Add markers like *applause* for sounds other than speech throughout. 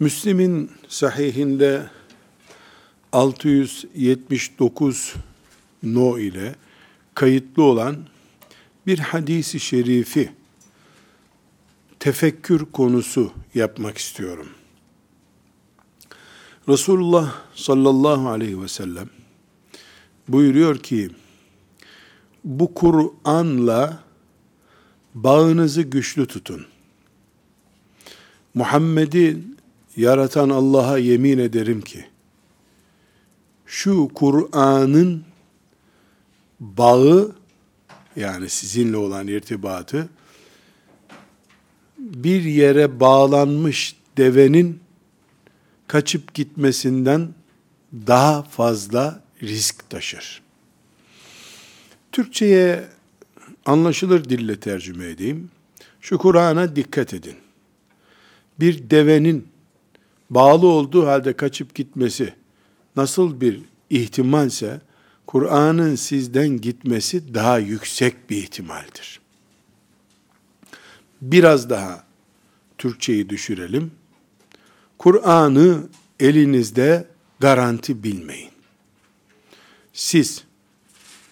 Müslim'in sahihinde 679 no ile kayıtlı olan bir hadisi şerifi tefekkür konusu yapmak istiyorum. Resulullah sallallahu aleyhi ve sellem buyuruyor ki bu Kur'an'la bağınızı güçlü tutun. Muhammed'i yaratan Allah'a yemin ederim ki şu Kur'an'ın bağı yani sizinle olan irtibatı bir yere bağlanmış devenin kaçıp gitmesinden daha fazla risk taşır. Türkçe'ye anlaşılır dille tercüme edeyim. Şu Kur'an'a dikkat edin. Bir devenin bağlı olduğu halde kaçıp gitmesi nasıl bir ihtimalse Kur'an'ın sizden gitmesi daha yüksek bir ihtimaldir. Biraz daha Türkçeyi düşürelim. Kur'an'ı elinizde garanti bilmeyin. Siz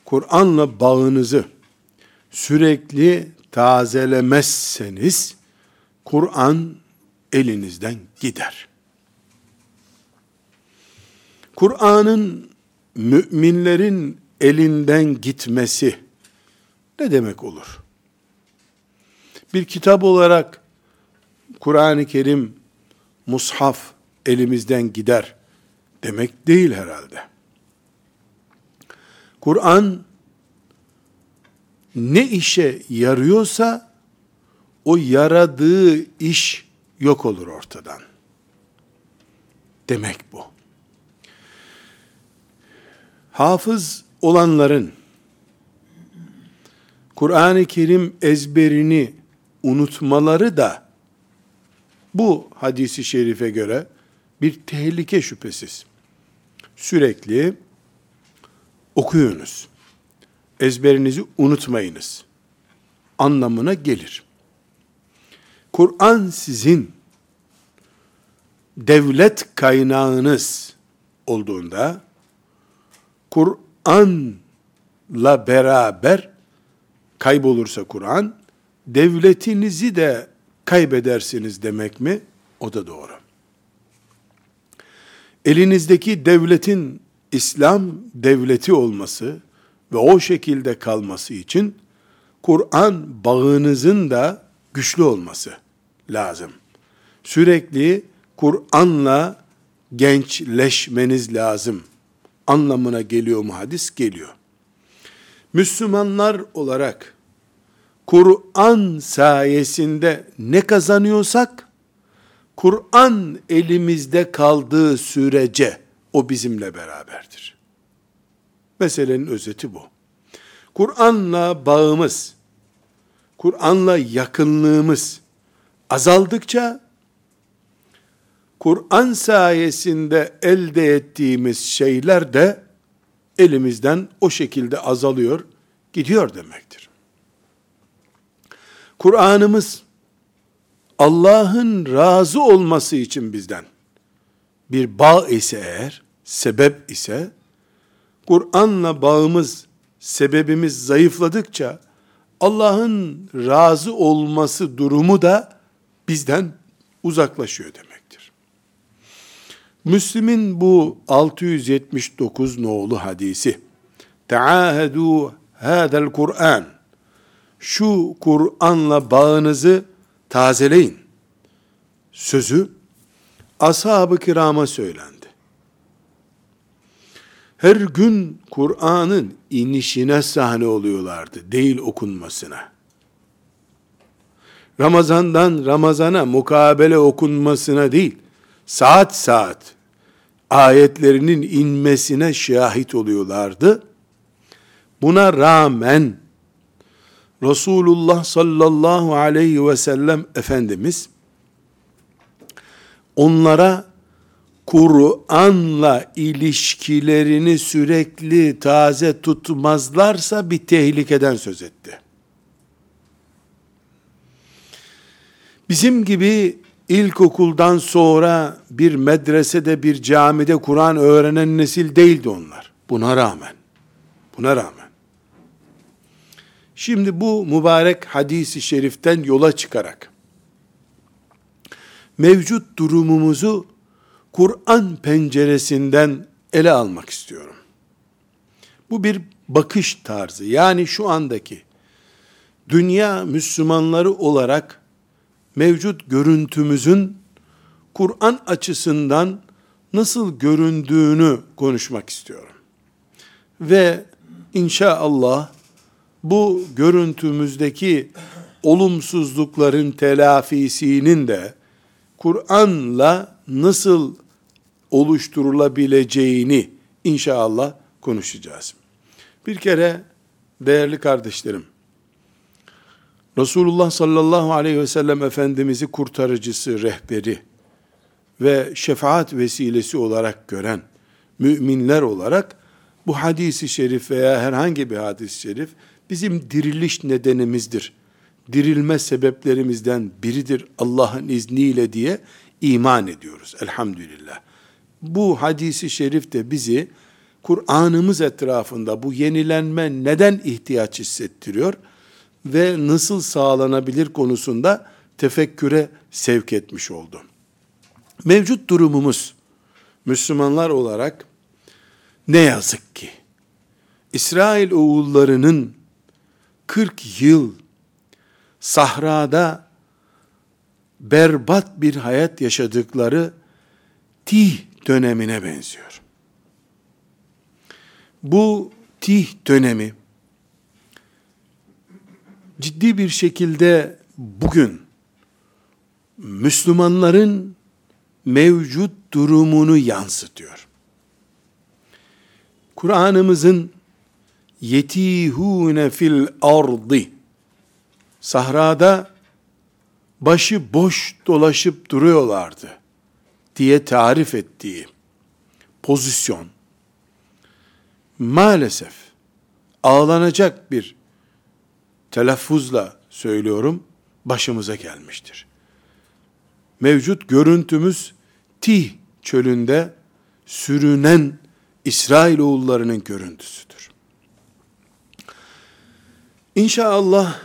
Kur'an'la bağınızı sürekli tazelemezseniz Kur'an elinizden gider. Kur'an'ın müminlerin elinden gitmesi ne demek olur? Bir kitap olarak Kur'an-ı Kerim, mushaf elimizden gider demek değil herhalde. Kur'an ne işe yarıyorsa o yaradığı iş yok olur ortadan. Demek bu. Hafız olanların Kur'an-ı Kerim ezberini unutmaları da bu hadisi şerife göre bir tehlike şüphesiz. Sürekli okuyunuz. Ezberinizi unutmayınız. Anlamına gelir. Kur'an sizin devlet kaynağınız olduğunda Kur'an'la beraber kaybolursa Kur'an devletinizi de kaybedersiniz demek mi? O da doğru. Elinizdeki devletin İslam devleti olması ve o şekilde kalması için Kur'an bağınızın da güçlü olması lazım. Sürekli Kur'an'la gençleşmeniz lazım. Anlamına geliyor mu hadis? Geliyor. Müslümanlar olarak Kur'an sayesinde ne kazanıyorsak, Kur'an elimizde kaldığı sürece o bizimle beraberdir. Meselenin özeti bu. Kur'an'la bağımız, Kur'an'la yakınlığımız azaldıkça, Kur'an sayesinde elde ettiğimiz şeyler de elimizden o şekilde azalıyor, gidiyor demektir. Kur'an'ımız Allah'ın razı olması için bizden bir bağ ise eğer, sebep ise, Kur'an'la bağımız, sebebimiz zayıfladıkça, Allah'ın razı olması durumu da bizden uzaklaşıyor demektir. Müslim'in bu 679 nolu hadisi, Teahedû hâzel Kur'an, şu Kur'an'la bağınızı tazeleyin. Sözü ashab-ı kirama söylendi. Her gün Kur'an'ın inişine sahne oluyorlardı, değil okunmasına. Ramazandan Ramazana mukabele okunmasına değil, saat saat ayetlerinin inmesine şahit oluyorlardı. Buna rağmen Resulullah sallallahu aleyhi ve sellem Efendimiz onlara Kur'an'la ilişkilerini sürekli taze tutmazlarsa bir tehlikeden söz etti. Bizim gibi ilkokuldan sonra bir medresede, bir camide Kur'an öğrenen nesil değildi onlar. Buna rağmen, buna rağmen. Şimdi bu mübarek hadisi şeriften yola çıkarak, mevcut durumumuzu Kur'an penceresinden ele almak istiyorum. Bu bir bakış tarzı. Yani şu andaki dünya Müslümanları olarak mevcut görüntümüzün Kur'an açısından nasıl göründüğünü konuşmak istiyorum. Ve inşallah bu görüntümüzdeki olumsuzlukların telafisinin de Kur'an'la nasıl oluşturulabileceğini inşallah konuşacağız. Bir kere değerli kardeşlerim, Resulullah sallallahu aleyhi ve sellem Efendimiz'i kurtarıcısı, rehberi ve şefaat vesilesi olarak gören müminler olarak bu hadisi şerif veya herhangi bir hadis-i şerif bizim diriliş nedenimizdir. Dirilme sebeplerimizden biridir Allah'ın izniyle diye iman ediyoruz elhamdülillah. Bu hadisi şerif de bizi Kur'an'ımız etrafında bu yenilenme neden ihtiyaç hissettiriyor ve nasıl sağlanabilir konusunda tefekküre sevk etmiş oldu. Mevcut durumumuz Müslümanlar olarak ne yazık ki İsrail oğullarının 40 yıl sahrada berbat bir hayat yaşadıkları tih dönemine benziyor. Bu tih dönemi ciddi bir şekilde bugün Müslümanların mevcut durumunu yansıtıyor. Kur'an'ımızın yetihune fil ardı sahrada başı boş dolaşıp duruyorlardı diye tarif ettiği pozisyon maalesef ağlanacak bir telaffuzla söylüyorum başımıza gelmiştir. Mevcut görüntümüz Tih çölünde sürünen İsrail oğullarının görüntüsüdür. İnşallah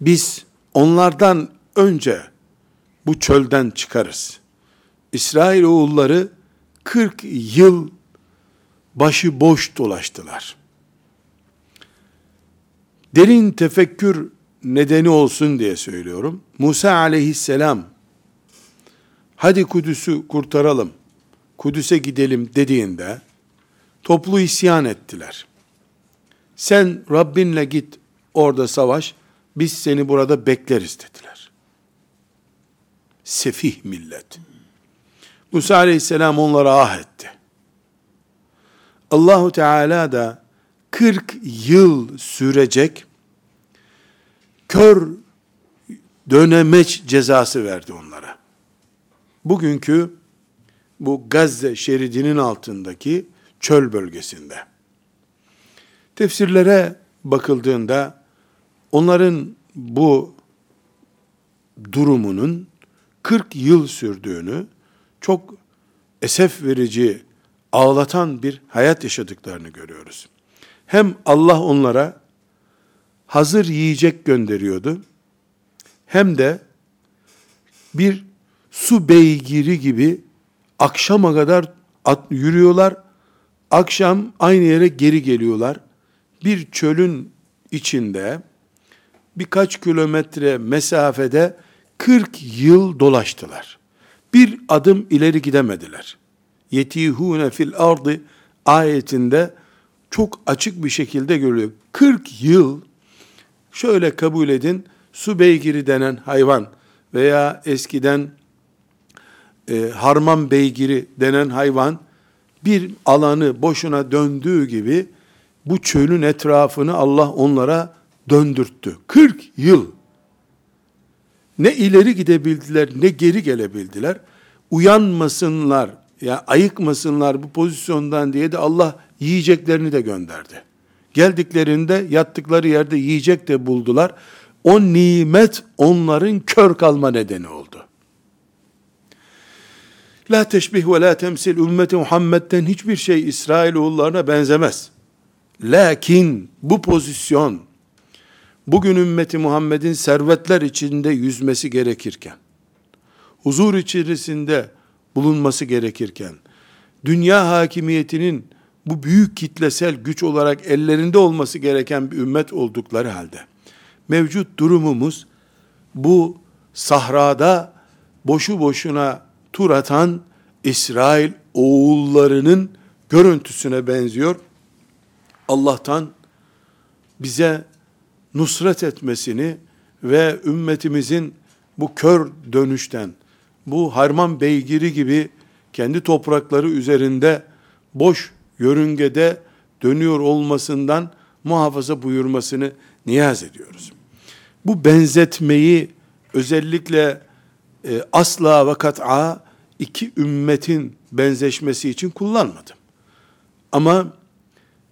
biz onlardan önce bu çölden çıkarız. İsrail oğulları 40 yıl başı boş dolaştılar. Derin tefekkür nedeni olsun diye söylüyorum. Musa aleyhisselam hadi Kudüs'ü kurtaralım, Kudüs'e gidelim dediğinde toplu isyan ettiler. Sen Rabbinle git orada savaş, biz seni burada bekleriz dediler. Sefih millet. Musa aleyhisselam onlara ah etti. Allahu Teala da 40 yıl sürecek kör dönemeç cezası verdi onlara. Bugünkü bu Gazze şeridinin altındaki çöl bölgesinde. Tefsirlere bakıldığında onların bu durumunun 40 yıl sürdüğünü, çok esef verici, ağlatan bir hayat yaşadıklarını görüyoruz. Hem Allah onlara hazır yiyecek gönderiyordu, hem de bir su beygiri gibi akşama kadar at, yürüyorlar, akşam aynı yere geri geliyorlar. Bir çölün içinde birkaç kilometre mesafede 40 yıl dolaştılar. Bir adım ileri gidemediler. Yetihune fil ardı ayetinde çok açık bir şekilde görülüyor. 40 yıl şöyle kabul edin su beygiri denen hayvan veya eskiden e, harman beygiri denen hayvan bir alanı boşuna döndüğü gibi bu çölün etrafını Allah onlara döndürttü. 40 yıl. Ne ileri gidebildiler ne geri gelebildiler. Uyanmasınlar, ya yani ayıkmasınlar bu pozisyondan diye de Allah yiyeceklerini de gönderdi. Geldiklerinde yattıkları yerde yiyecek de buldular. o nimet onların kör kalma nedeni oldu. La teşbih ve la temsil ümmeti Muhammed'den hiçbir şey İsrailoğullarına benzemez. Lakin bu pozisyon bugün ümmeti Muhammed'in servetler içinde yüzmesi gerekirken, huzur içerisinde bulunması gerekirken, dünya hakimiyetinin bu büyük kitlesel güç olarak ellerinde olması gereken bir ümmet oldukları halde, mevcut durumumuz bu sahrada boşu boşuna tur atan İsrail oğullarının görüntüsüne benziyor. Allah'tan bize nusret etmesini ve ümmetimizin bu kör dönüşten, bu harman beygiri gibi kendi toprakları üzerinde boş yörüngede dönüyor olmasından muhafaza buyurmasını niyaz ediyoruz. Bu benzetmeyi özellikle e, asla ve kat'a iki ümmetin benzeşmesi için kullanmadım. Ama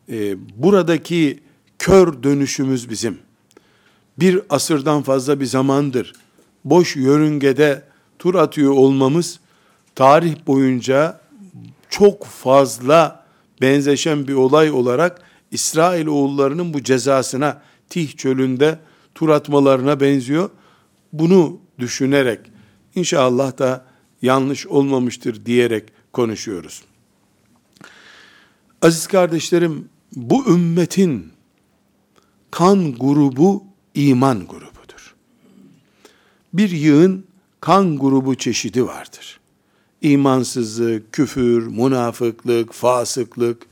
e, buradaki kör dönüşümüz bizim. Bir asırdan fazla bir zamandır boş yörüngede tur atıyor olmamız tarih boyunca çok fazla benzeşen bir olay olarak İsrail oğullarının bu cezasına Tih çölünde tur atmalarına benziyor. Bunu düşünerek inşallah da yanlış olmamıştır diyerek konuşuyoruz. Aziz kardeşlerim, bu ümmetin kan grubu iman grubudur. Bir yığın kan grubu çeşidi vardır. İmansızlık, küfür, münafıklık, fasıklık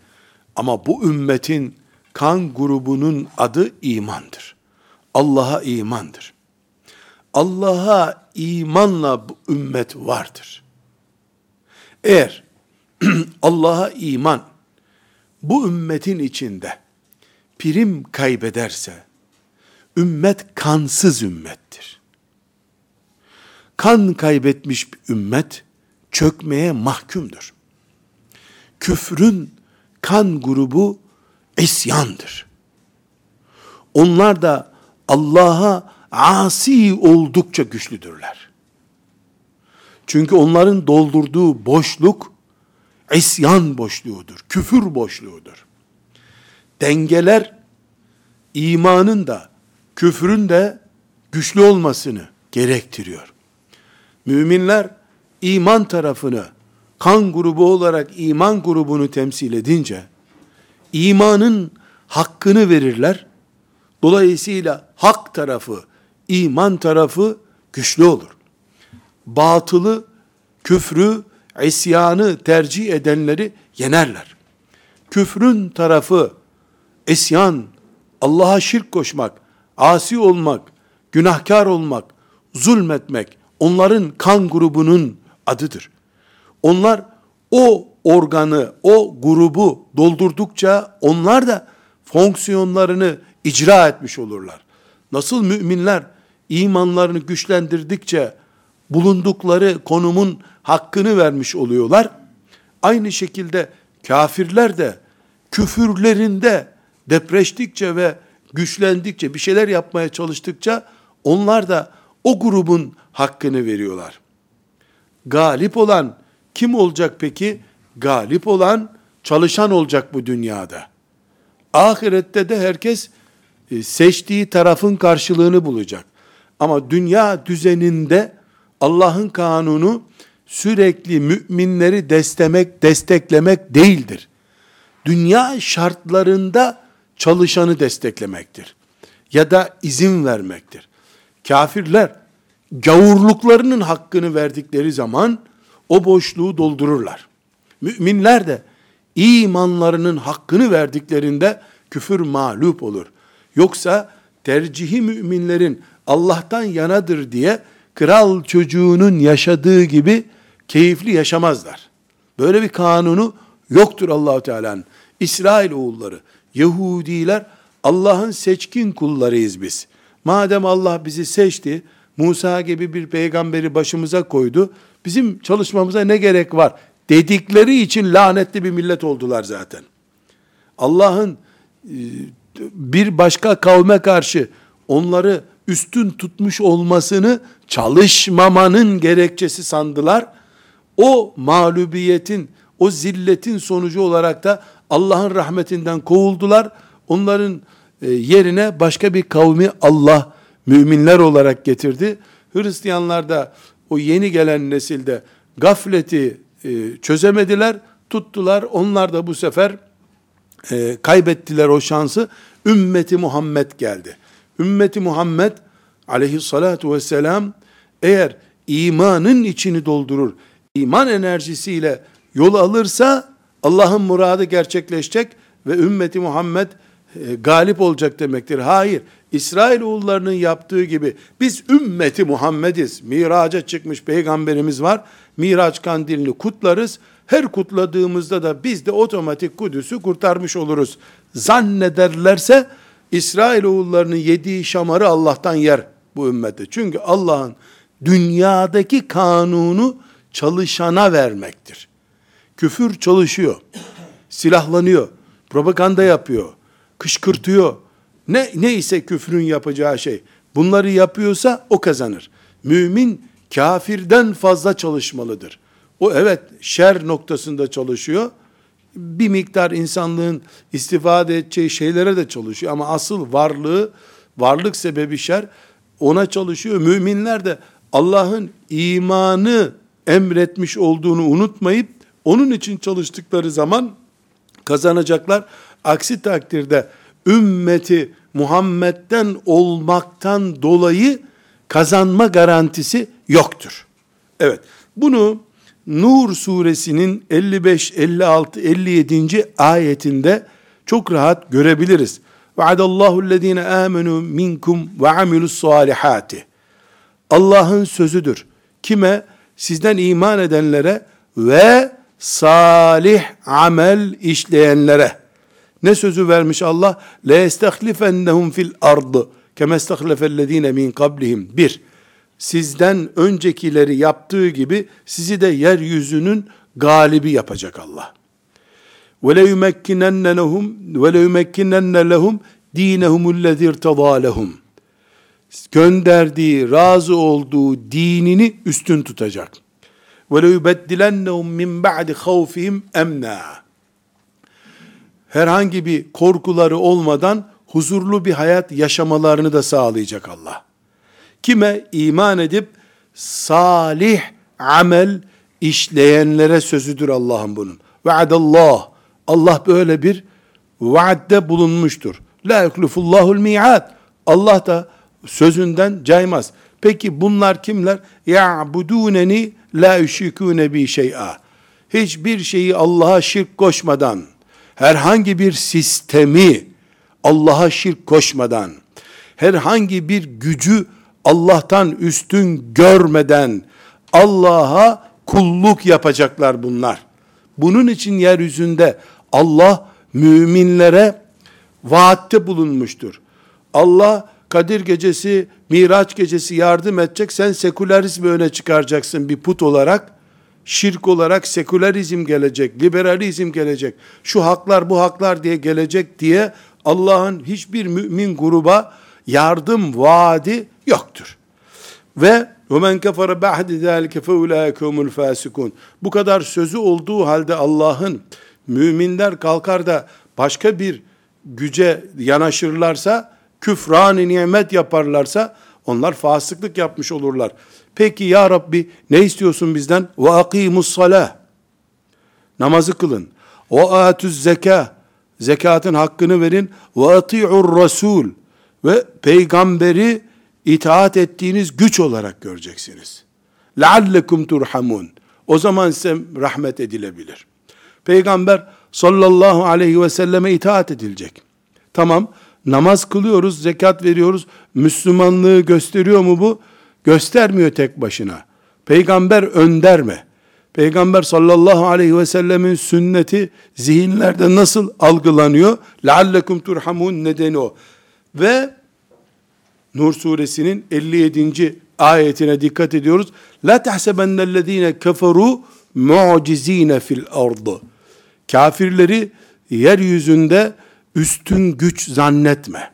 ama bu ümmetin kan grubunun adı imandır. Allah'a imandır. Allah'a imanla bu ümmet vardır. Eğer *clears throat* Allah'a iman bu ümmetin içinde prim kaybederse ümmet kansız ümmettir. Kan kaybetmiş bir ümmet çökmeye mahkumdur. Küfrün kan grubu isyandır. Onlar da Allah'a asi oldukça güçlüdürler. Çünkü onların doldurduğu boşluk isyan boşluğudur, küfür boşluğudur. Dengeler imanın da küfrün de güçlü olmasını gerektiriyor. Müminler iman tarafını kan grubu olarak iman grubunu temsil edince imanın hakkını verirler. Dolayısıyla hak tarafı, iman tarafı güçlü olur. Batılı, küfrü, isyanı tercih edenleri yenerler. Küfrün tarafı isyan, Allah'a şirk koşmak, asi olmak, günahkar olmak, zulmetmek onların kan grubunun adıdır. Onlar o organı, o grubu doldurdukça onlar da fonksiyonlarını icra etmiş olurlar. Nasıl müminler imanlarını güçlendirdikçe bulundukları konumun hakkını vermiş oluyorlar. Aynı şekilde kafirler de küfürlerinde depreştikçe ve güçlendikçe bir şeyler yapmaya çalıştıkça onlar da o grubun hakkını veriyorlar. Galip olan kim olacak peki? Galip olan çalışan olacak bu dünyada. Ahirette de herkes e, seçtiği tarafın karşılığını bulacak. Ama dünya düzeninde Allah'ın kanunu sürekli müminleri desteklemek, desteklemek değildir. Dünya şartlarında çalışanı desteklemektir. Ya da izin vermektir. Kafirler gavurluklarının hakkını verdikleri zaman o boşluğu doldururlar. Müminler de imanlarının hakkını verdiklerinde küfür mağlup olur. Yoksa tercihi müminlerin Allah'tan yanadır diye kral çocuğunun yaşadığı gibi keyifli yaşamazlar. Böyle bir kanunu yoktur Allahu Teala'nın. İsrail oğulları, Yahudiler Allah'ın seçkin kullarıyız biz. Madem Allah bizi seçti, Musa gibi bir peygamberi başımıza koydu, bizim çalışmamıza ne gerek var dedikleri için lanetli bir millet oldular zaten. Allah'ın e, bir başka kavme karşı onları üstün tutmuş olmasını çalışmamanın gerekçesi sandılar. O mağlubiyetin, o zilletin sonucu olarak da Allah'ın rahmetinden kovuldular. Onların e, yerine başka bir kavmi Allah müminler olarak getirdi. Hristiyanlar da o yeni gelen nesilde gafleti e, çözemediler, tuttular. Onlar da bu sefer e, kaybettiler o şansı. Ümmeti Muhammed geldi. Ümmeti Muhammed aleyhissalatu vesselam eğer imanın içini doldurur, iman enerjisiyle yol alırsa Allah'ın muradı gerçekleşecek ve ümmeti Muhammed e, galip olacak demektir. Hayır, İsrail oğullarının yaptığı gibi biz ümmeti Muhammediz. Miraca çıkmış peygamberimiz var. Miraç kandilini kutlarız. Her kutladığımızda da biz de otomatik Kudüs'ü kurtarmış oluruz. Zannederlerse İsrail oğullarının yediği şamarı Allah'tan yer bu ümmette. Çünkü Allah'ın dünyadaki kanunu çalışana vermektir. Küfür çalışıyor. Silahlanıyor. Propaganda yapıyor. Kışkırtıyor. Ne neyse küfrün yapacağı şey. Bunları yapıyorsa o kazanır. Mümin kafirden fazla çalışmalıdır. O evet şer noktasında çalışıyor. Bir miktar insanlığın istifade edeceği şeylere de çalışıyor ama asıl varlığı, varlık sebebi şer ona çalışıyor. Müminler de Allah'ın imanı emretmiş olduğunu unutmayıp onun için çalıştıkları zaman kazanacaklar. Aksi takdirde ümmeti Muhammed'den olmaktan dolayı kazanma garantisi yoktur. Evet. Bunu Nur suresinin 55, 56, 57. ayetinde çok rahat görebiliriz. Vaadallahu ellezine amenu minkum ve amilus salihati. Allah'ın sözüdür. Kime? Sizden iman edenlere ve salih amel işleyenlere. Ne sözü vermiş Allah? Le estehlifennehum fil ardı kema estehlefellezine min kablihim. Bir, sizden öncekileri yaptığı gibi sizi de yeryüzünün galibi yapacak Allah. Ve le yumekkinenne lehum ve le yumekkinenne lehum. Gönderdiği, razı olduğu dinini üstün tutacak. Ve le yubeddilennehum min ba'di havfihim emna. Herhangi bir korkuları olmadan huzurlu bir hayat yaşamalarını da sağlayacak Allah. Kime iman edip salih amel işleyenlere sözüdür Allah'ın bunun. Vaadallah. Allah böyle bir vaadde bulunmuştur. La yuklifullahul mi'ad. Allah da sözünden caymaz. Peki bunlar kimler? Ya'buduneni la yüşrikûne bi şey'a. Hiçbir şeyi Allah'a şirk koşmadan, herhangi bir sistemi Allah'a şirk koşmadan, herhangi bir gücü Allah'tan üstün görmeden Allah'a kulluk yapacaklar bunlar. Bunun için yeryüzünde Allah müminlere vaatte bulunmuştur. Allah Kadir gecesi, Miraç gecesi yardım edecek. Sen sekülerizmi öne çıkaracaksın bir put olarak Şirk olarak sekülerizm gelecek, liberalizm gelecek. Şu haklar bu haklar diye gelecek diye Allah'ın hiçbir mümin gruba yardım vaadi yoktur. Ve وَمَنْ كَفَرَ بَعْدِ ذَٰلِكَ فَاُولَٰئِكَ هُمُ الْفَاسِكُونَ Bu kadar sözü olduğu halde Allah'ın müminler kalkar da başka bir güce yanaşırlarsa, küfran nimet yaparlarsa, onlar fasıklık yapmış olurlar. Peki ya Rabbi ne istiyorsun bizden? Ve akimus salah. Namazı kılın. Ve atüz zeka. Zekatın hakkını verin. Ve ati'ur rasul. Ve peygamberi itaat ettiğiniz güç olarak göreceksiniz. Leallekum turhamun. O zaman size rahmet edilebilir. Peygamber sallallahu aleyhi ve selleme itaat edilecek. Tamam namaz kılıyoruz, zekat veriyoruz. Müslümanlığı gösteriyor mu bu? Göstermiyor tek başına. Peygamber önder mi? Peygamber sallallahu aleyhi ve sellemin sünneti zihinlerde nasıl algılanıyor? لَعَلَّكُمْ turhamun nedeni o. Ve Nur suresinin 57. ayetine dikkat ediyoruz. La tahsebennellezine keferu mucizine fil ardı. Kafirleri yeryüzünde üstün güç zannetme.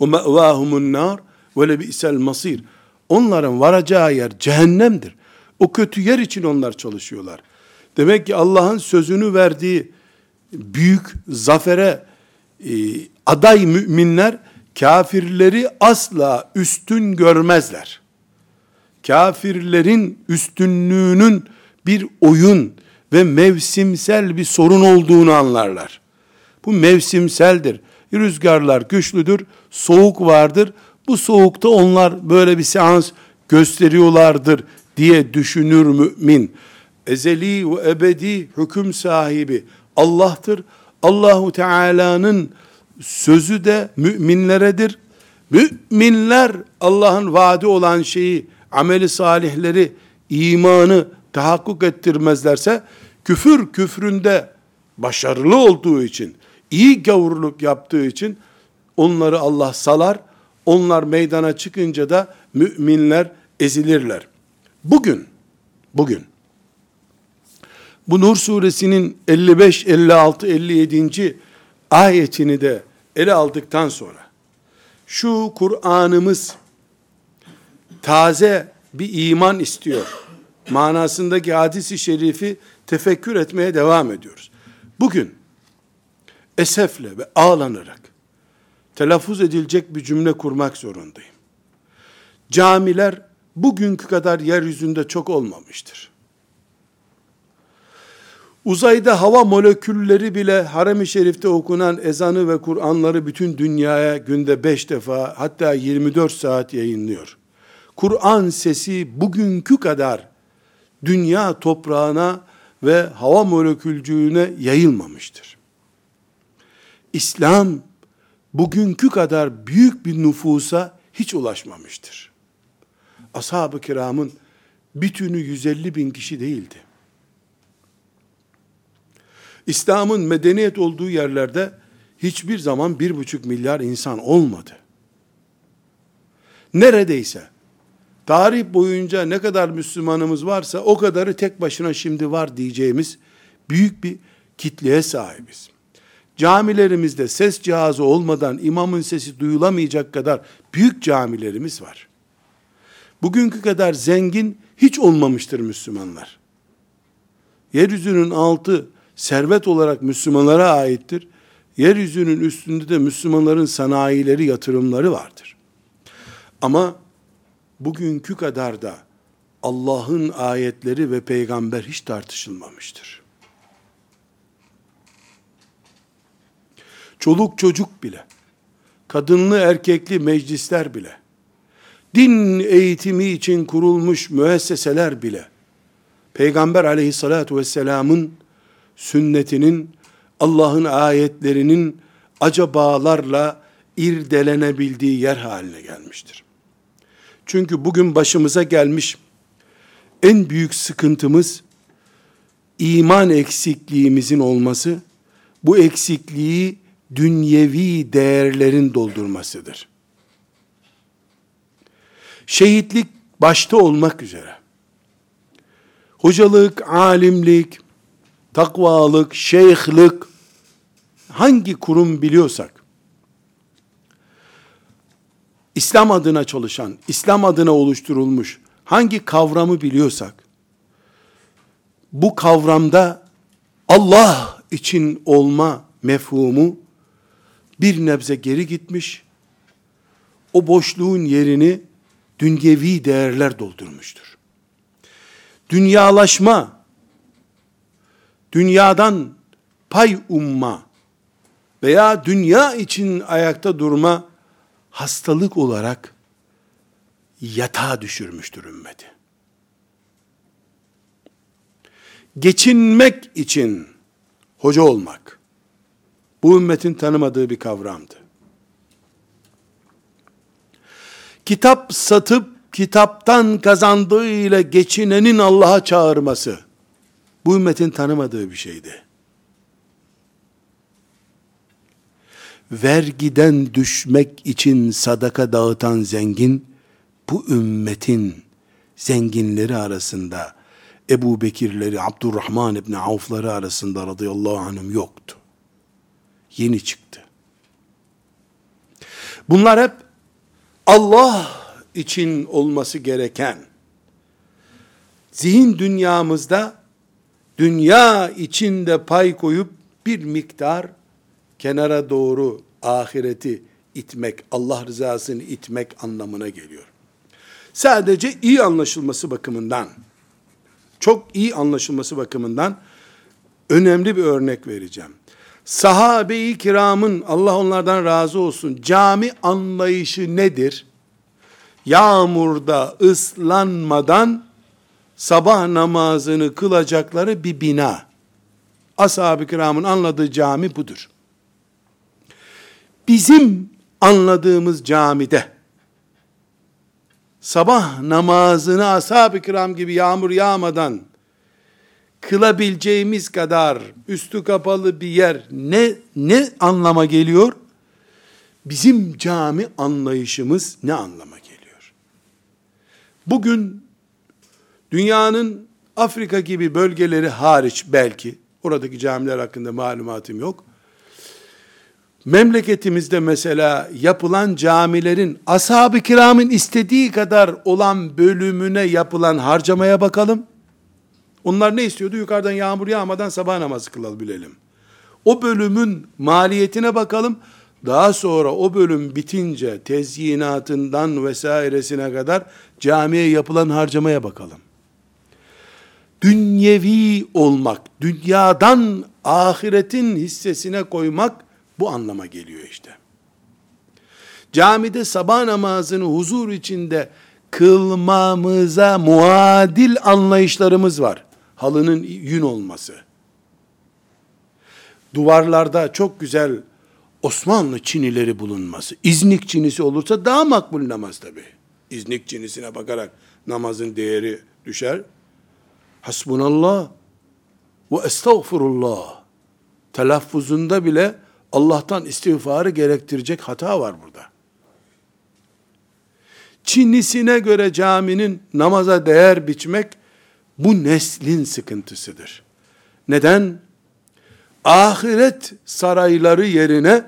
ve me'vahumun nar ve lebi'sel masir. Onların varacağı yer cehennemdir. O kötü yer için onlar çalışıyorlar. Demek ki Allah'ın sözünü verdiği büyük zafere e, aday müminler kafirleri asla üstün görmezler. Kafirlerin üstünlüğünün bir oyun ve mevsimsel bir sorun olduğunu anlarlar. Bu mevsimseldir. Rüzgarlar güçlüdür, soğuk vardır. Bu soğukta onlar böyle bir seans gösteriyorlardır diye düşünür mümin. Ezeli ve ebedi hüküm sahibi Allah'tır. Allahu Teala'nın sözü de müminleredir. Müminler Allah'ın vaadi olan şeyi, ameli salihleri, imanı tahakkuk ettirmezlerse, küfür küfründe başarılı olduğu için, iyi gavurluk yaptığı için, onları Allah salar, onlar meydana çıkınca da müminler ezilirler. Bugün, bugün, bu Nur suresinin 55, 56, 57. ayetini de ele aldıktan sonra, şu Kur'an'ımız taze bir iman istiyor. Manasındaki hadisi şerifi tefekkür etmeye devam ediyoruz. Bugün esefle ve ağlanarak telaffuz edilecek bir cümle kurmak zorundayım. Camiler bugünkü kadar yeryüzünde çok olmamıştır. Uzayda hava molekülleri bile harem-i şerifte okunan ezanı ve Kur'anları bütün dünyaya günde beş defa hatta 24 saat yayınlıyor. Kur'an sesi bugünkü kadar dünya toprağına ve hava molekülcüğüne yayılmamıştır. İslam bugünkü kadar büyük bir nüfusa hiç ulaşmamıştır. Ashab-ı kiramın bütünü 150 bin kişi değildi. İslam'ın medeniyet olduğu yerlerde hiçbir zaman bir buçuk milyar insan olmadı. Neredeyse tarih boyunca ne kadar Müslümanımız varsa o kadarı tek başına şimdi var diyeceğimiz büyük bir kitleye sahibiz. Camilerimizde ses cihazı olmadan imamın sesi duyulamayacak kadar büyük camilerimiz var. Bugünkü kadar zengin hiç olmamıştır Müslümanlar. Yeryüzünün altı servet olarak Müslümanlara aittir. Yeryüzünün üstünde de Müslümanların sanayileri, yatırımları vardır. Ama bugünkü kadar da Allah'ın ayetleri ve peygamber hiç tartışılmamıştır. Çoluk çocuk bile, kadınlı erkekli meclisler bile, din eğitimi için kurulmuş müesseseler bile, Peygamber aleyhissalatu vesselamın sünnetinin, Allah'ın ayetlerinin acabalarla irdelenebildiği yer haline gelmiştir. Çünkü bugün başımıza gelmiş en büyük sıkıntımız iman eksikliğimizin olması, bu eksikliği dünyevi değerlerin doldurmasıdır. Şehitlik başta olmak üzere. Hocalık, alimlik, takvalık, şeyhlik, hangi kurum biliyorsak, İslam adına çalışan, İslam adına oluşturulmuş hangi kavramı biliyorsak, bu kavramda Allah için olma mefhumu bir nebze geri gitmiş, o boşluğun yerini dünyevi değerler doldurmuştur. Dünyalaşma, dünyadan pay umma veya dünya için ayakta durma hastalık olarak yatağa düşürmüştür ümmeti. Geçinmek için hoca olmak bu ümmetin tanımadığı bir kavramdı. Kitap satıp kitaptan kazandığıyla geçinenin Allah'a çağırması bu ümmetin tanımadığı bir şeydi. Vergiden düşmek için sadaka dağıtan zengin, bu ümmetin zenginleri arasında, Ebu Bekirleri, Abdurrahman İbni Avfları arasında radıyallahu anhüm yoktu. Yeni çıktı. Bunlar hep Allah için olması gereken, zihin dünyamızda dünya içinde pay koyup bir miktar kenara doğru ahireti itmek, Allah rızasını itmek anlamına geliyor. Sadece iyi anlaşılması bakımından, çok iyi anlaşılması bakımından önemli bir örnek vereceğim. Sahabe-i kiramın Allah onlardan razı olsun cami anlayışı nedir? Yağmurda ıslanmadan sabah namazını kılacakları bir bina. Ashab-ı kiramın anladığı cami budur. Bizim anladığımız camide sabah namazını ashab-ı kiram gibi yağmur yağmadan kılabileceğimiz kadar üstü kapalı bir yer ne ne anlama geliyor? Bizim cami anlayışımız ne anlama geliyor? Bugün dünyanın Afrika gibi bölgeleri hariç belki oradaki camiler hakkında malumatım yok. Memleketimizde mesela yapılan camilerin ashab-ı kiramın istediği kadar olan bölümüne yapılan harcamaya bakalım. Onlar ne istiyordu? Yukarıdan yağmur yağmadan sabah namazı kılabilelim. O bölümün maliyetine bakalım. Daha sonra o bölüm bitince tezyinatından vesairesine kadar camiye yapılan harcamaya bakalım. Dünyevi olmak, dünyadan ahiretin hissesine koymak bu anlama geliyor işte. Camide sabah namazını huzur içinde kılmamıza muadil anlayışlarımız var halının yün olması. Duvarlarda çok güzel Osmanlı çinileri bulunması. İznik çinisi olursa daha makbul namaz tabi. İznik çinisine bakarak namazın değeri düşer. Hasbunallah ve estağfurullah. Telaffuzunda bile Allah'tan istiğfarı gerektirecek hata var burada. Çinisine göre caminin namaza değer biçmek bu neslin sıkıntısıdır. Neden? Ahiret sarayları yerine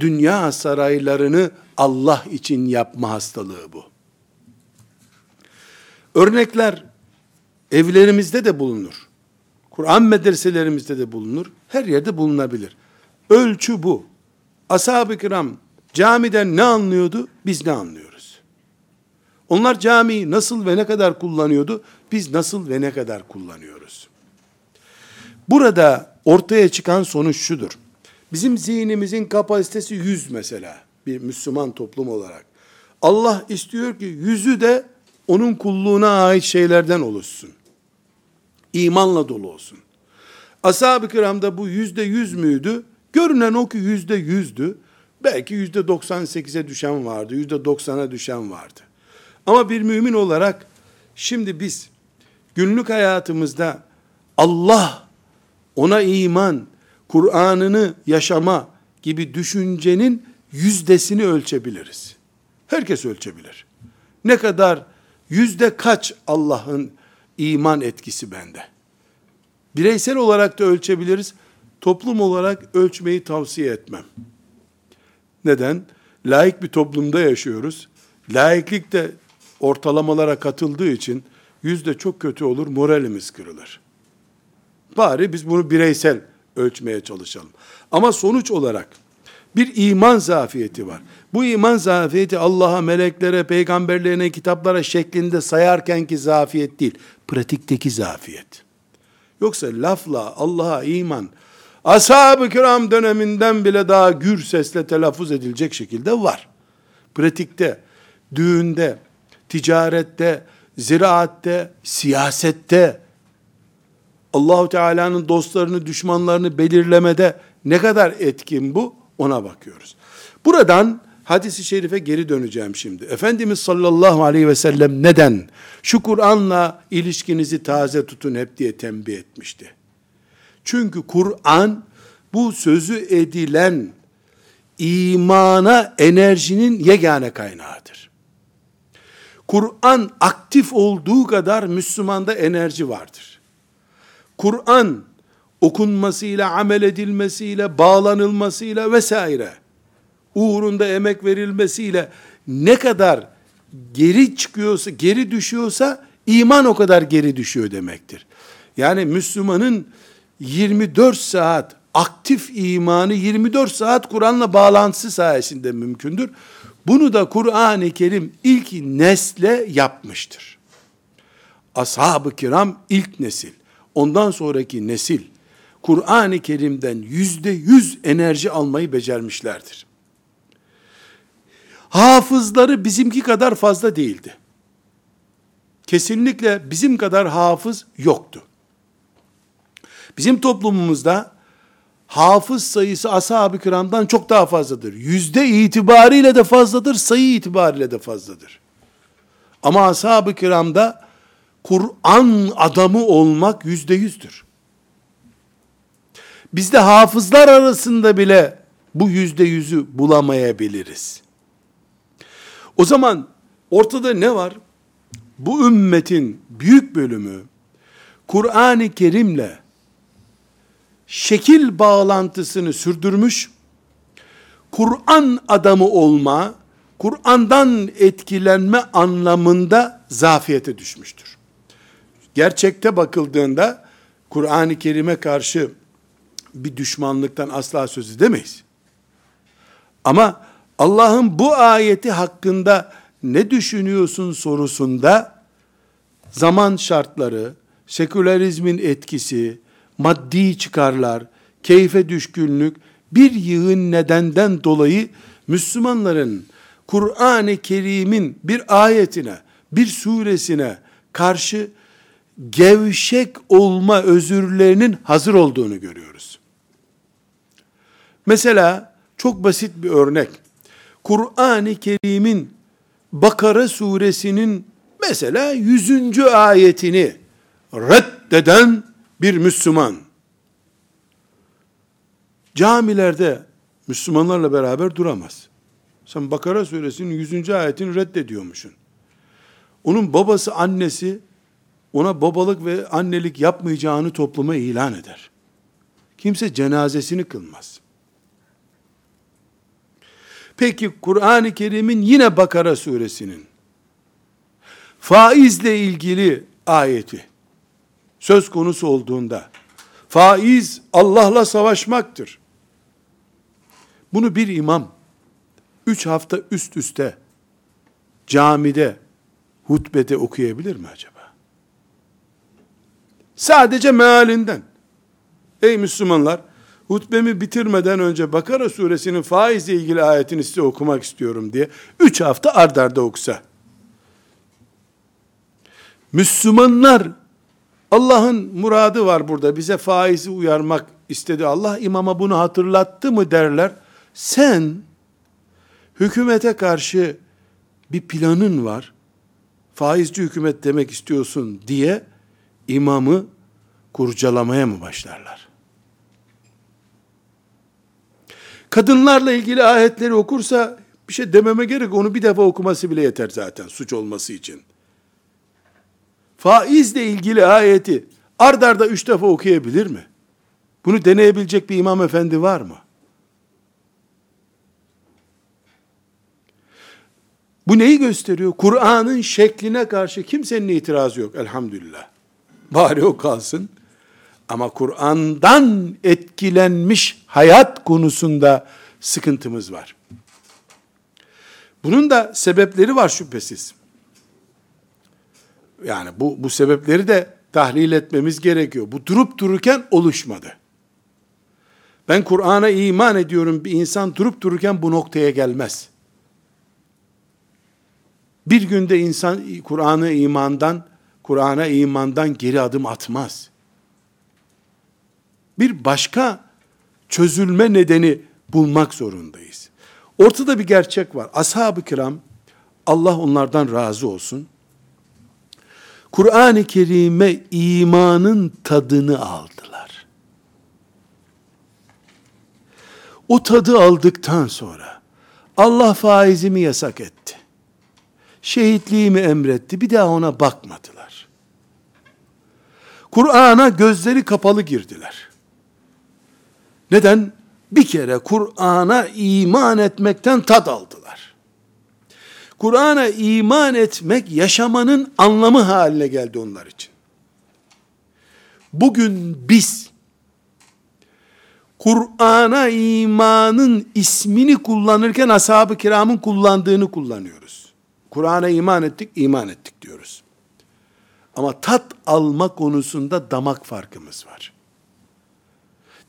dünya saraylarını Allah için yapma hastalığı bu. Örnekler evlerimizde de bulunur. Kur'an medreselerimizde de bulunur. Her yerde bulunabilir. Ölçü bu. Ashab-ı kiram camiden ne anlıyordu? Biz ne anlıyoruz? Onlar camiyi nasıl ve ne kadar kullanıyordu? Biz nasıl ve ne kadar kullanıyoruz? Burada ortaya çıkan sonuç şudur. Bizim zihnimizin kapasitesi yüz mesela bir Müslüman toplum olarak. Allah istiyor ki yüzü de onun kulluğuna ait şeylerden oluşsun. İmanla dolu olsun. Ashab-ı kiramda bu yüzde yüz müydü? Görünen o ki yüzde yüzdü. Belki yüzde 98'e düşen vardı, yüzde 90'a düşen vardı. Ama bir mümin olarak şimdi biz günlük hayatımızda Allah, ona iman, Kur'an'ını yaşama gibi düşüncenin yüzdesini ölçebiliriz. Herkes ölçebilir. Ne kadar, yüzde kaç Allah'ın iman etkisi bende? Bireysel olarak da ölçebiliriz. Toplum olarak ölçmeyi tavsiye etmem. Neden? Laik bir toplumda yaşıyoruz. Laiklik de ortalamalara katıldığı için yüzde çok kötü olur, moralimiz kırılır. Bari biz bunu bireysel ölçmeye çalışalım. Ama sonuç olarak bir iman zafiyeti var. Bu iman zafiyeti Allah'a, meleklere, peygamberlerine, kitaplara şeklinde sayarken ki zafiyet değil, pratikteki zafiyet. Yoksa lafla Allah'a iman, ashab-ı kiram döneminden bile daha gür sesle telaffuz edilecek şekilde var. Pratikte, düğünde, ticarette, ziraatte, siyasette, Allahu Teala'nın dostlarını, düşmanlarını belirlemede ne kadar etkin bu? Ona bakıyoruz. Buradan hadisi şerife geri döneceğim şimdi. Efendimiz sallallahu aleyhi ve sellem neden şu Kur'an'la ilişkinizi taze tutun hep diye tembih etmişti. Çünkü Kur'an bu sözü edilen imana enerjinin yegane kaynağıdır. Kur'an aktif olduğu kadar Müslümanda enerji vardır. Kur'an okunmasıyla, amel edilmesiyle, bağlanılmasıyla vesaire uğrunda emek verilmesiyle ne kadar geri çıkıyorsa, geri düşüyorsa iman o kadar geri düşüyor demektir. Yani Müslümanın 24 saat aktif imanı 24 saat Kur'an'la bağlantısı sayesinde mümkündür. Bunu da Kur'an-ı Kerim ilk nesle yapmıştır. Ashab-ı kiram ilk nesil. Ondan sonraki nesil Kur'an-ı Kerim'den yüzde yüz enerji almayı becermişlerdir. Hafızları bizimki kadar fazla değildi. Kesinlikle bizim kadar hafız yoktu. Bizim toplumumuzda hafız sayısı ashab-ı kiramdan çok daha fazladır. Yüzde itibariyle de fazladır, sayı itibariyle de fazladır. Ama ashab-ı kiramda Kur'an adamı olmak yüzde yüzdür. Bizde hafızlar arasında bile bu yüzde yüzü bulamayabiliriz. O zaman ortada ne var? Bu ümmetin büyük bölümü Kur'an-ı Kerim'le şekil bağlantısını sürdürmüş, Kur'an adamı olma, Kur'an'dan etkilenme anlamında zafiyete düşmüştür. Gerçekte bakıldığında Kur'an-ı Kerim'e karşı bir düşmanlıktan asla söz edemeyiz. Ama Allah'ın bu ayeti hakkında ne düşünüyorsun sorusunda zaman şartları, sekülerizmin etkisi, maddi çıkarlar, keyfe düşkünlük, bir yığın nedenden dolayı Müslümanların Kur'an-ı Kerim'in bir ayetine, bir suresine karşı gevşek olma özürlerinin hazır olduğunu görüyoruz. Mesela çok basit bir örnek. Kur'an-ı Kerim'in Bakara suresinin mesela 100. ayetini reddeden bir Müslüman camilerde Müslümanlarla beraber duramaz. Sen Bakara suresinin 100. ayetini reddediyormuşsun. Onun babası, annesi ona babalık ve annelik yapmayacağını topluma ilan eder. Kimse cenazesini kılmaz. Peki Kur'an-ı Kerim'in yine Bakara suresinin faizle ilgili ayeti söz konusu olduğunda faiz Allah'la savaşmaktır. Bunu bir imam üç hafta üst üste camide hutbede okuyabilir mi acaba? Sadece mealinden. Ey Müslümanlar, hutbemi bitirmeden önce Bakara suresinin faizle ilgili ayetini size okumak istiyorum diye üç hafta ardarda arda okusa. Müslümanlar Allah'ın muradı var burada. Bize faizi uyarmak istedi. Allah imama bunu hatırlattı mı derler. Sen hükümete karşı bir planın var. Faizci hükümet demek istiyorsun diye imamı kurcalamaya mı başlarlar? Kadınlarla ilgili ayetleri okursa bir şey dememe gerek. Onu bir defa okuması bile yeter zaten suç olması için faizle ilgili ayeti ard arda üç defa okuyabilir mi? Bunu deneyebilecek bir imam efendi var mı? Bu neyi gösteriyor? Kur'an'ın şekline karşı kimsenin itirazı yok elhamdülillah. Bari o kalsın. Ama Kur'an'dan etkilenmiş hayat konusunda sıkıntımız var. Bunun da sebepleri var şüphesiz. Yani bu, bu sebepleri de tahlil etmemiz gerekiyor. Bu durup dururken oluşmadı. Ben Kur'an'a iman ediyorum bir insan durup dururken bu noktaya gelmez. Bir günde insan Kur'an'ı imandan, Kur'an'a imandan geri adım atmaz. Bir başka çözülme nedeni bulmak zorundayız. Ortada bir gerçek var. Ashab-ı kiram, Allah onlardan razı olsun, Kur'an-ı Kerim'e imanın tadını aldılar. O tadı aldıktan sonra Allah faizimi yasak etti. Şehitliğimi emretti. Bir daha ona bakmadılar. Kur'an'a gözleri kapalı girdiler. Neden? bir kere Kur'an'a iman etmekten tat aldılar. Kur'an'a iman etmek yaşamanın anlamı haline geldi onlar için. Bugün biz Kur'an'a imanın ismini kullanırken ashab-ı kiramın kullandığını kullanıyoruz. Kur'an'a iman ettik, iman ettik diyoruz. Ama tat alma konusunda damak farkımız var.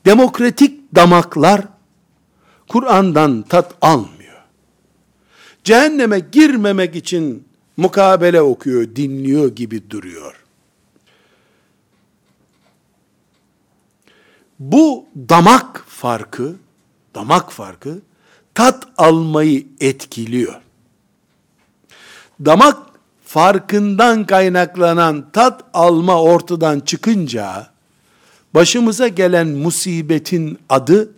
Demokratik damaklar Kur'an'dan tat almıyor. Cehenneme girmemek için mukabele okuyor, dinliyor gibi duruyor. Bu damak farkı, damak farkı tat almayı etkiliyor. Damak farkından kaynaklanan tat alma ortadan çıkınca başımıza gelen musibetin adı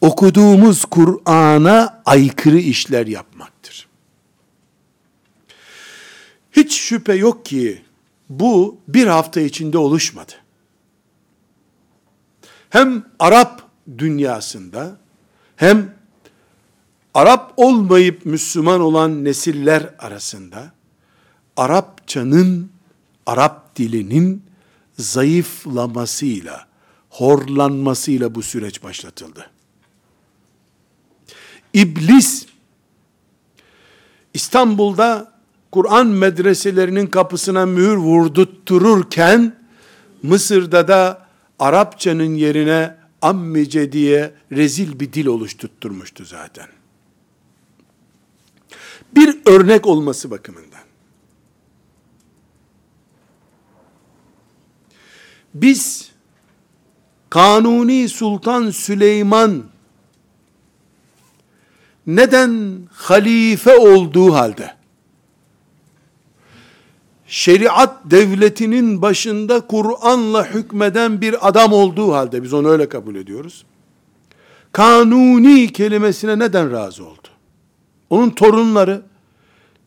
okuduğumuz Kur'an'a aykırı işler yapmaktır. Hiç şüphe yok ki bu bir hafta içinde oluşmadı. Hem Arap dünyasında hem Arap olmayıp Müslüman olan nesiller arasında Arapçanın, Arap dilinin zayıflamasıyla, horlanmasıyla bu süreç başlatıldı. İblis İstanbul'da Kur'an medreselerinin kapısına mühür vurdurtururken Mısır'da da Arapçanın yerine ammice diye rezil bir dil oluşturtturmuştu zaten. Bir örnek olması bakımından. Biz Kanuni Sultan Süleyman neden halife olduğu halde şeriat devletinin başında Kur'an'la hükmeden bir adam olduğu halde biz onu öyle kabul ediyoruz. Kanuni kelimesine neden razı oldu? Onun torunları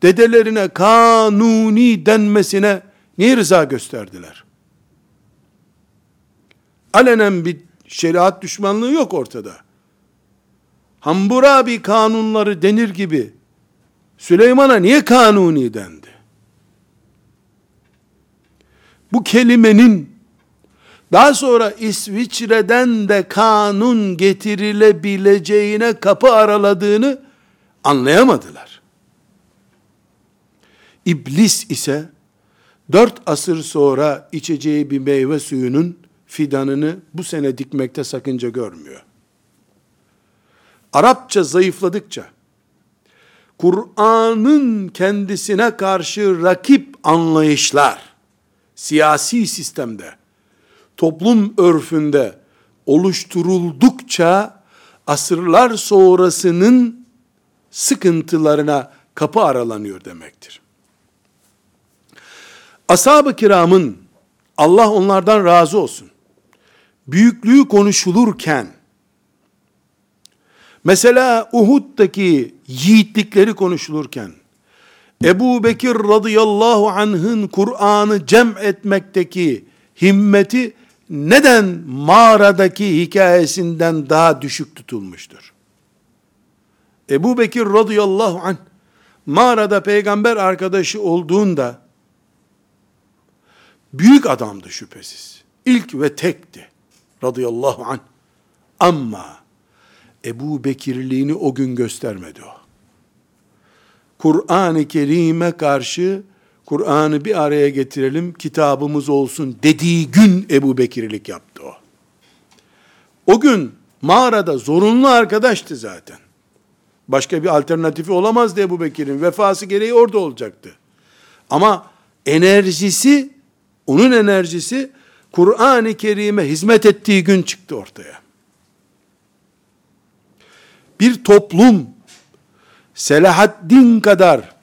dedelerine kanuni denmesine niye rıza gösterdiler? Alenen bir şeriat düşmanlığı yok ortada. Hammurabi kanunları denir gibi Süleyman'a niye kanuni dendi? Bu kelimenin daha sonra İsviçre'den de kanun getirilebileceğine kapı araladığını anlayamadılar. İblis ise dört asır sonra içeceği bir meyve suyunun fidanını bu sene dikmekte sakınca görmüyor. Arapça zayıfladıkça, Kur'an'ın kendisine karşı rakip anlayışlar, siyasi sistemde, toplum örfünde oluşturuldukça, asırlar sonrasının sıkıntılarına kapı aralanıyor demektir. Ashab-ı kiramın, Allah onlardan razı olsun, büyüklüğü konuşulurken, mesela Uhud'daki yiğitlikleri konuşulurken, Ebu Bekir radıyallahu anh'ın Kur'an'ı cem etmekteki himmeti neden mağaradaki hikayesinden daha düşük tutulmuştur? Ebu Bekir radıyallahu anh mağarada peygamber arkadaşı olduğunda büyük adamdı şüphesiz. İlk ve tekti radıyallahu anh. Ama Ebu Bekirliğini o gün göstermedi o. Kur'an-ı Kerim'e karşı Kur'an'ı bir araya getirelim, kitabımız olsun dediği gün Ebu Bekirlik yaptı o. O gün mağarada zorunlu arkadaştı zaten. Başka bir alternatifi olamazdı Ebu Bekir'in. Vefası gereği orada olacaktı. Ama enerjisi, onun enerjisi Kur'an-ı Kerim'e hizmet ettiği gün çıktı ortaya. Bir toplum. Selahaddin kadar.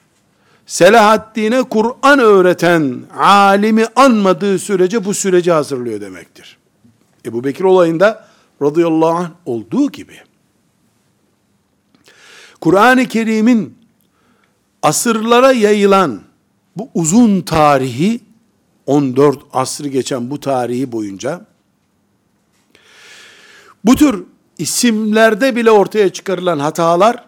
Selahaddin'e Kur'an öğreten alimi anmadığı sürece bu süreci hazırlıyor demektir. Ebu Bekir olayında radıyallahu anh olduğu gibi. Kur'an-ı Kerim'in asırlara yayılan bu uzun tarihi 14 asrı geçen bu tarihi boyunca bu tür isimlerde bile ortaya çıkarılan hatalar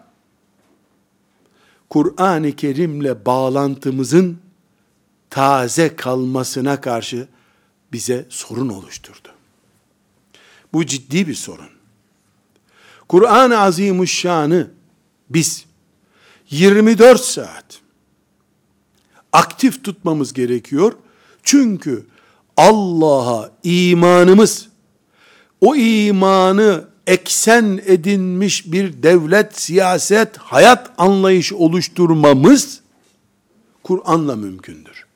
Kur'an-ı Kerim'le bağlantımızın taze kalmasına karşı bize sorun oluşturdu. Bu ciddi bir sorun. Kur'an-ı Azimuşşan'ı biz 24 saat aktif tutmamız gerekiyor. Çünkü Allah'a imanımız, o imanı eksen edinmiş bir devlet, siyaset, hayat anlayış oluşturmamız Kur'an'la mümkündür.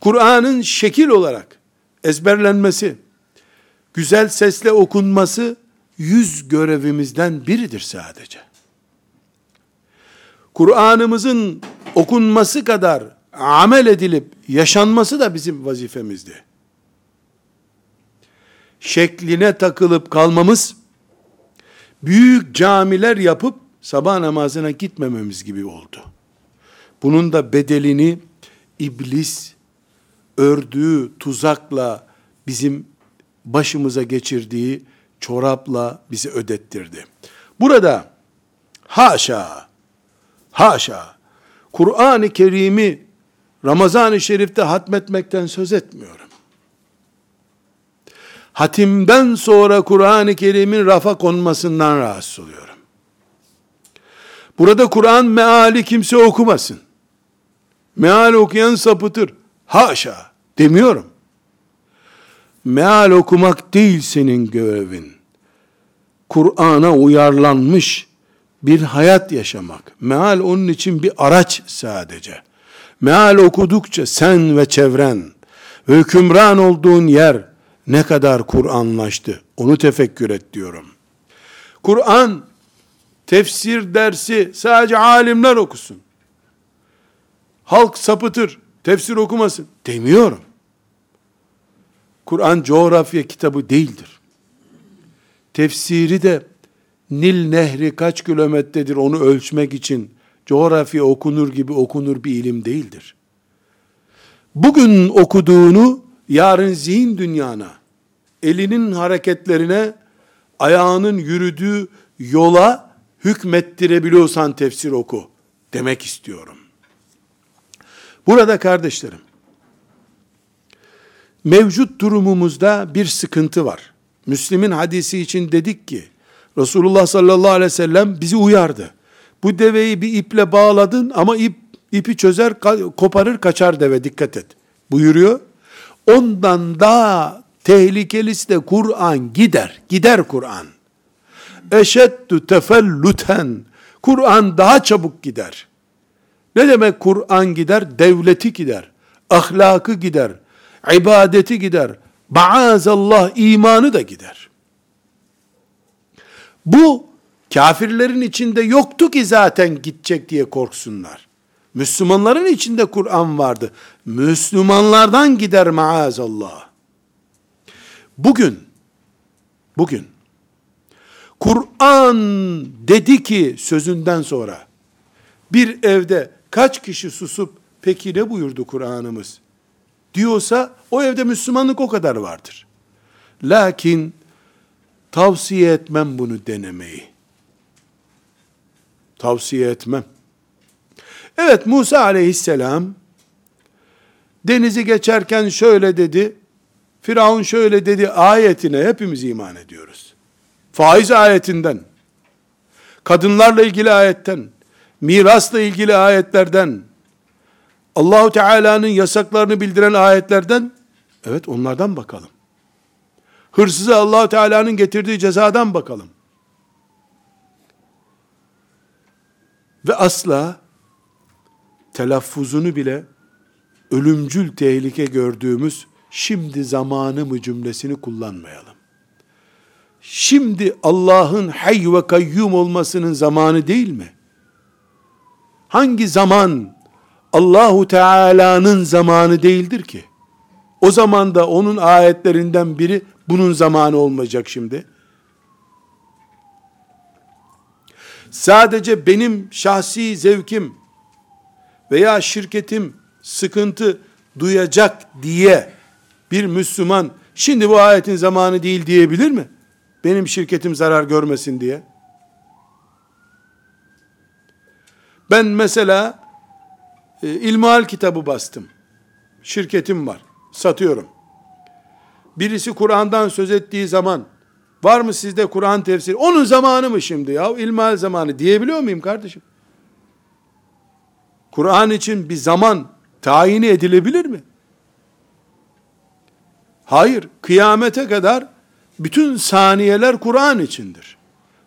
Kur'an'ın şekil olarak ezberlenmesi, güzel sesle okunması yüz görevimizden biridir sadece. Kur'an'ımızın okunması kadar amel edilip yaşanması da bizim vazifemizdi. Şekline takılıp kalmamız, büyük camiler yapıp sabah namazına gitmememiz gibi oldu. Bunun da bedelini iblis ördüğü tuzakla bizim başımıza geçirdiği çorapla bizi ödettirdi. Burada haşa, haşa, Kur'an-ı Kerim'i Ramazan-ı Şerif'te hatmetmekten söz etmiyorum. Hatimden sonra Kur'an-ı Kerim'in rafa konmasından rahatsız oluyorum. Burada Kur'an meali kimse okumasın. Meal okuyan sapıtır. Haşa demiyorum. Meal okumak değil senin görevin. Kur'an'a uyarlanmış bir hayat yaşamak. Meal onun için bir araç sadece. Meal okudukça sen ve çevren hükümran olduğun yer ne kadar Kur'anlaştı onu tefekkür et diyorum. Kur'an tefsir dersi sadece alimler okusun. Halk sapıtır, tefsir okumasın demiyorum. Kur'an coğrafya kitabı değildir. Tefsiri de Nil nehri kaç kilometredir onu ölçmek için coğrafya okunur gibi okunur bir ilim değildir. Bugün okuduğunu yarın zihin dünyana, elinin hareketlerine, ayağının yürüdüğü yola hükmettirebiliyorsan tefsir oku demek istiyorum. Burada kardeşlerim, mevcut durumumuzda bir sıkıntı var. Müslim'in hadisi için dedik ki, Resulullah sallallahu aleyhi ve sellem bizi uyardı. Bu deveyi bir iple bağladın ama ip ipi çözer, koparır, kaçar deve dikkat et. Buyuruyor. Ondan daha tehlikelisi de Kur'an gider. Gider Kur'an. Eşeddü tefellüten. Kur'an daha çabuk gider. Ne demek Kur'an gider? Devleti gider. Ahlakı gider. ibadeti gider. Baazallah imanı da gider. Bu kafirlerin içinde yoktu ki zaten gidecek diye korksunlar. Müslümanların içinde Kur'an vardı. Müslümanlardan gider maazallah. Bugün, bugün, Kur'an dedi ki sözünden sonra, bir evde kaç kişi susup, peki ne buyurdu Kur'an'ımız? Diyorsa, o evde Müslümanlık o kadar vardır. Lakin, tavsiye etmem bunu denemeyi. Tavsiye etmem. Evet Musa aleyhisselam denizi geçerken şöyle dedi, Firavun şöyle dedi ayetine hepimiz iman ediyoruz. Faiz ayetinden, kadınlarla ilgili ayetten, mirasla ilgili ayetlerden, Allahu Teala'nın yasaklarını bildiren ayetlerden, evet onlardan bakalım. Hırsıza Allahu Teala'nın getirdiği cezadan bakalım. Ve asla telaffuzunu bile ölümcül tehlike gördüğümüz şimdi zamanı mı cümlesini kullanmayalım. Şimdi Allah'ın hay ve kayyum olmasının zamanı değil mi? Hangi zaman Allahu Teala'nın zamanı değildir ki? O zaman da onun ayetlerinden biri bunun zamanı olmayacak şimdi. Sadece benim şahsi zevkim veya şirketim sıkıntı duyacak diye bir Müslüman şimdi bu ayetin zamanı değil diyebilir mi? Benim şirketim zarar görmesin diye. Ben mesela e, ilmihal kitabı bastım. Şirketim var. Satıyorum. Birisi Kur'an'dan söz ettiği zaman var mı sizde Kur'an tefsiri? Onun zamanı mı şimdi ya? İlmihal zamanı diyebiliyor muyum kardeşim? Kur'an için bir zaman tayini edilebilir mi? Hayır, kıyamete kadar bütün saniyeler Kur'an içindir.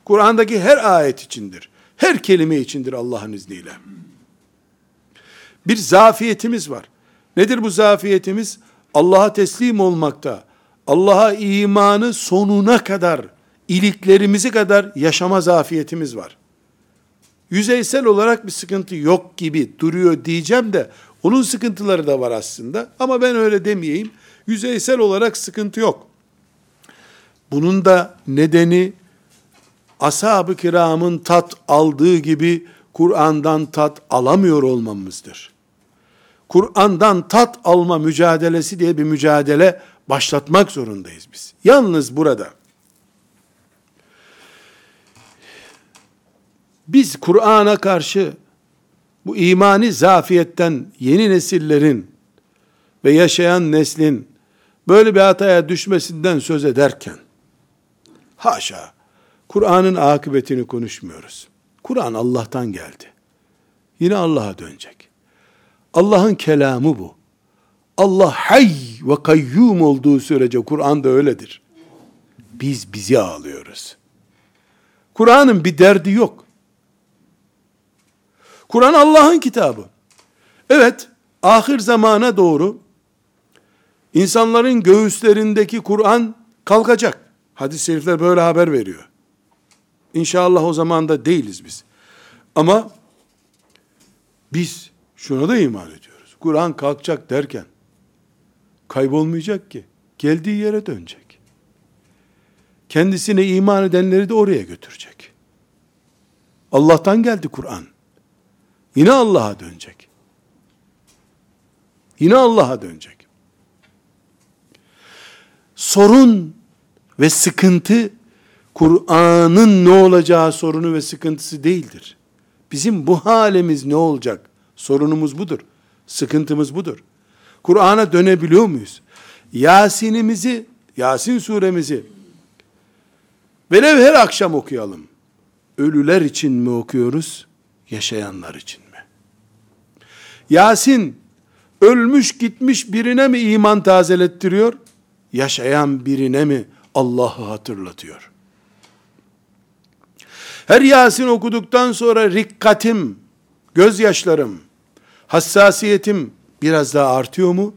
Kur'an'daki her ayet içindir. Her kelime içindir Allah'ın izniyle. Bir zafiyetimiz var. Nedir bu zafiyetimiz? Allah'a teslim olmakta, Allah'a imanı sonuna kadar, iliklerimizi kadar yaşama zafiyetimiz var. Yüzeysel olarak bir sıkıntı yok gibi duruyor diyeceğim de, onun sıkıntıları da var aslında. Ama ben öyle demeyeyim. Yüzeysel olarak sıkıntı yok. Bunun da nedeni ashab-ı kiramın tat aldığı gibi Kur'an'dan tat alamıyor olmamızdır. Kur'an'dan tat alma mücadelesi diye bir mücadele başlatmak zorundayız biz. Yalnız burada biz Kur'an'a karşı bu imani zafiyetten yeni nesillerin ve yaşayan neslin böyle bir hataya düşmesinden söz ederken haşa Kur'an'ın akıbetini konuşmuyoruz. Kur'an Allah'tan geldi. Yine Allah'a dönecek. Allah'ın kelamı bu. Allah hay ve kayyum olduğu sürece Kur'an da öyledir. Biz bizi ağlıyoruz. Kur'an'ın bir derdi yok. Kur'an Allah'ın kitabı. Evet, ahir zamana doğru insanların göğüslerindeki Kur'an kalkacak. Hadis-i şerifler böyle haber veriyor. İnşallah o zaman da değiliz biz. Ama biz şuna da iman ediyoruz. Kur'an kalkacak derken kaybolmayacak ki. Geldiği yere dönecek. Kendisine iman edenleri de oraya götürecek. Allah'tan geldi Kur'an. Yine Allah'a dönecek. Yine Allah'a dönecek. Sorun ve sıkıntı Kur'an'ın ne olacağı sorunu ve sıkıntısı değildir. Bizim bu halimiz ne olacak? Sorunumuz budur. Sıkıntımız budur. Kur'an'a dönebiliyor muyuz? Yasin'imizi, Yasin suremizi velev her akşam okuyalım. Ölüler için mi okuyoruz? Yaşayanlar için? Yasin ölmüş gitmiş birine mi iman tazelettiriyor? Yaşayan birine mi Allah'ı hatırlatıyor? Her Yasin okuduktan sonra rikkatim, gözyaşlarım, hassasiyetim biraz daha artıyor mu?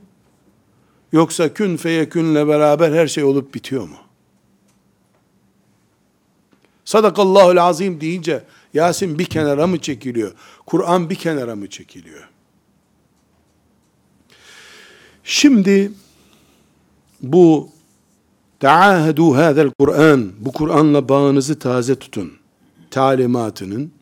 Yoksa kün feyekünle beraber her şey olup bitiyor mu? Sadakallahul azim deyince Yasin bir kenara mı çekiliyor? Kur'an bir kenara mı çekiliyor? Şimdi bu Taahadu hadel Kur'an bu Kur'an'la bağınızı taze tutun talimatının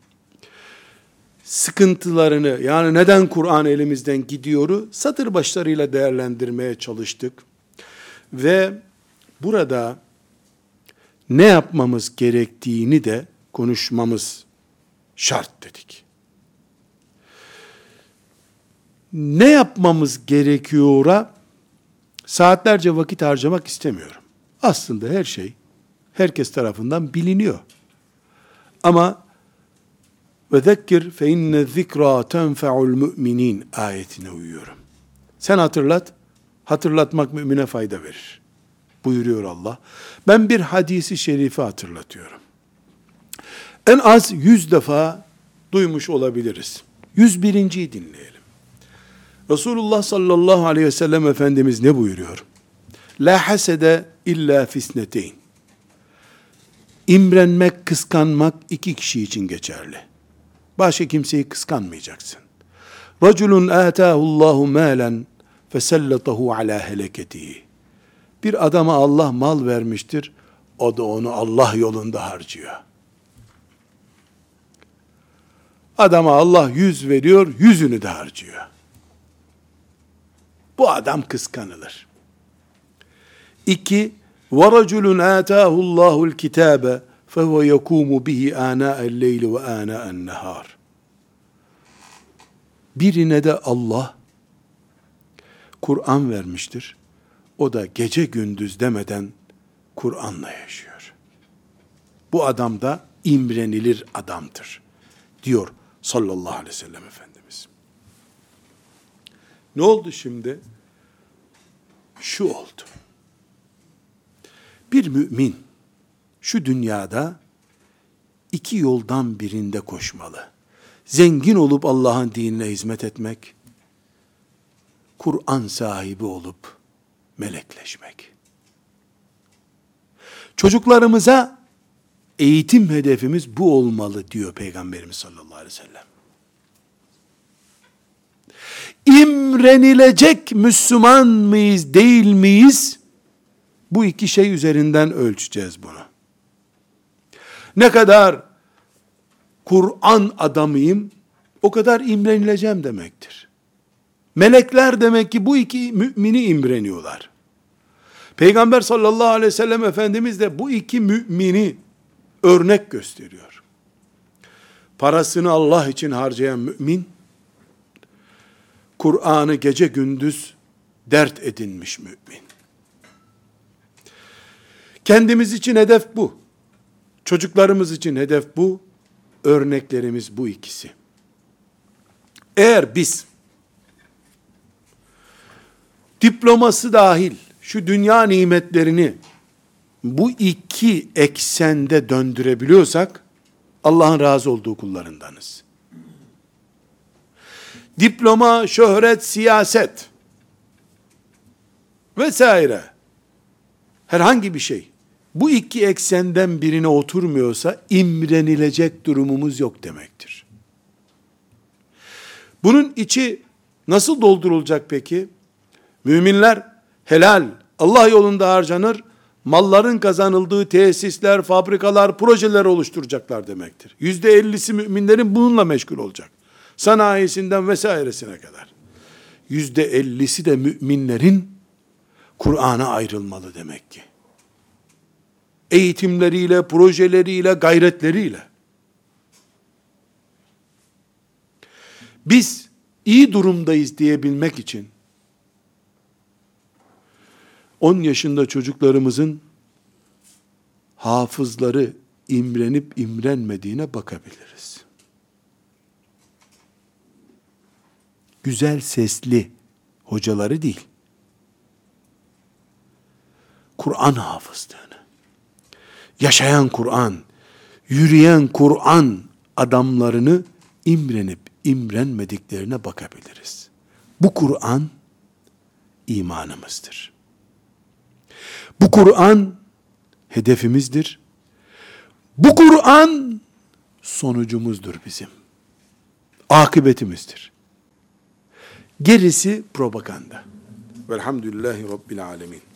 sıkıntılarını yani neden Kur'an elimizden gidiyoru satır başlarıyla değerlendirmeye çalıştık. Ve burada ne yapmamız gerektiğini de konuşmamız şart dedik. Ne yapmamız gerekiyor'a saatlerce vakit harcamak istemiyorum. Aslında her şey herkes tarafından biliniyor. Ama ve zekkir fe inne zikra tenfe'ul müminin ayetine uyuyorum. Sen hatırlat, hatırlatmak mümine fayda verir. Buyuruyor Allah. Ben bir hadisi şerifi hatırlatıyorum. En az yüz defa duymuş olabiliriz. Yüz birinciyi dinleyelim. Resulullah sallallahu aleyhi ve sellem Efendimiz ne buyuruyor? La hasede illa fisneteyn. İmrenmek, kıskanmak iki kişi için geçerli. Başka kimseyi kıskanmayacaksın. Raculun atahullahu malen fesellatahu ala heleketihi. Bir adama Allah mal vermiştir. O da onu Allah yolunda harcıyor. Adama Allah yüz veriyor, yüzünü de harcıyor. Bu adam kıskanılır. İki, وَرَجُلٌ آتَاهُ اللّٰهُ الْكِتَابَ فَهُوَ يَكُومُ بِهِ آنَاءَ اللَّيْلِ وَآنَاءَ النَّهَارِ Birine de Allah Kur'an vermiştir. O da gece gündüz demeden Kur'an'la yaşıyor. Bu adam da imrenilir adamdır. Diyor sallallahu aleyhi ve sellem Efendimiz. Ne oldu şimdi? Şu oldu. Bir mümin şu dünyada iki yoldan birinde koşmalı. Zengin olup Allah'ın dinine hizmet etmek, Kur'an sahibi olup melekleşmek. Çocuklarımıza eğitim hedefimiz bu olmalı diyor Peygamberimiz sallallahu aleyhi ve sellem. İmrenilecek Müslüman mıyız değil miyiz? Bu iki şey üzerinden ölçeceğiz bunu. Ne kadar Kur'an adamıyım, o kadar imrenileceğim demektir. Melekler demek ki bu iki mümini imreniyorlar. Peygamber sallallahu aleyhi ve sellem Efendimiz de bu iki mümini örnek gösteriyor. Parasını Allah için harcayan mümin, Kur'an'ı gece gündüz dert edinmiş mümin. Kendimiz için hedef bu. Çocuklarımız için hedef bu. Örneklerimiz bu ikisi. Eğer biz diploması dahil şu dünya nimetlerini bu iki eksende döndürebiliyorsak Allah'ın razı olduğu kullarındanız. Diploma, şöhret, siyaset vesaire herhangi bir şey bu iki eksenden birine oturmuyorsa imrenilecek durumumuz yok demektir. Bunun içi nasıl doldurulacak peki? Müminler helal, Allah yolunda harcanır, malların kazanıldığı tesisler, fabrikalar, projeler oluşturacaklar demektir. Yüzde ellisi müminlerin bununla meşgul olacak. Sanayisinden vesairesine kadar. Yüzde ellisi de müminlerin Kur'an'a ayrılmalı demek ki. Eğitimleriyle, projeleriyle, gayretleriyle. Biz iyi durumdayız diyebilmek için 10 yaşında çocuklarımızın hafızları imrenip imrenmediğine bakabiliriz. Güzel sesli hocaları değil. Kur'an hafızlığını, yaşayan Kur'an, yürüyen Kur'an adamlarını imrenip imrenmediklerine bakabiliriz. Bu Kur'an imanımızdır. Bu Kur'an hedefimizdir. Bu Kur'an sonucumuzdur bizim. Akıbetimizdir. Gerisi propaganda. Velhamdülillahi Rabbil Alemin.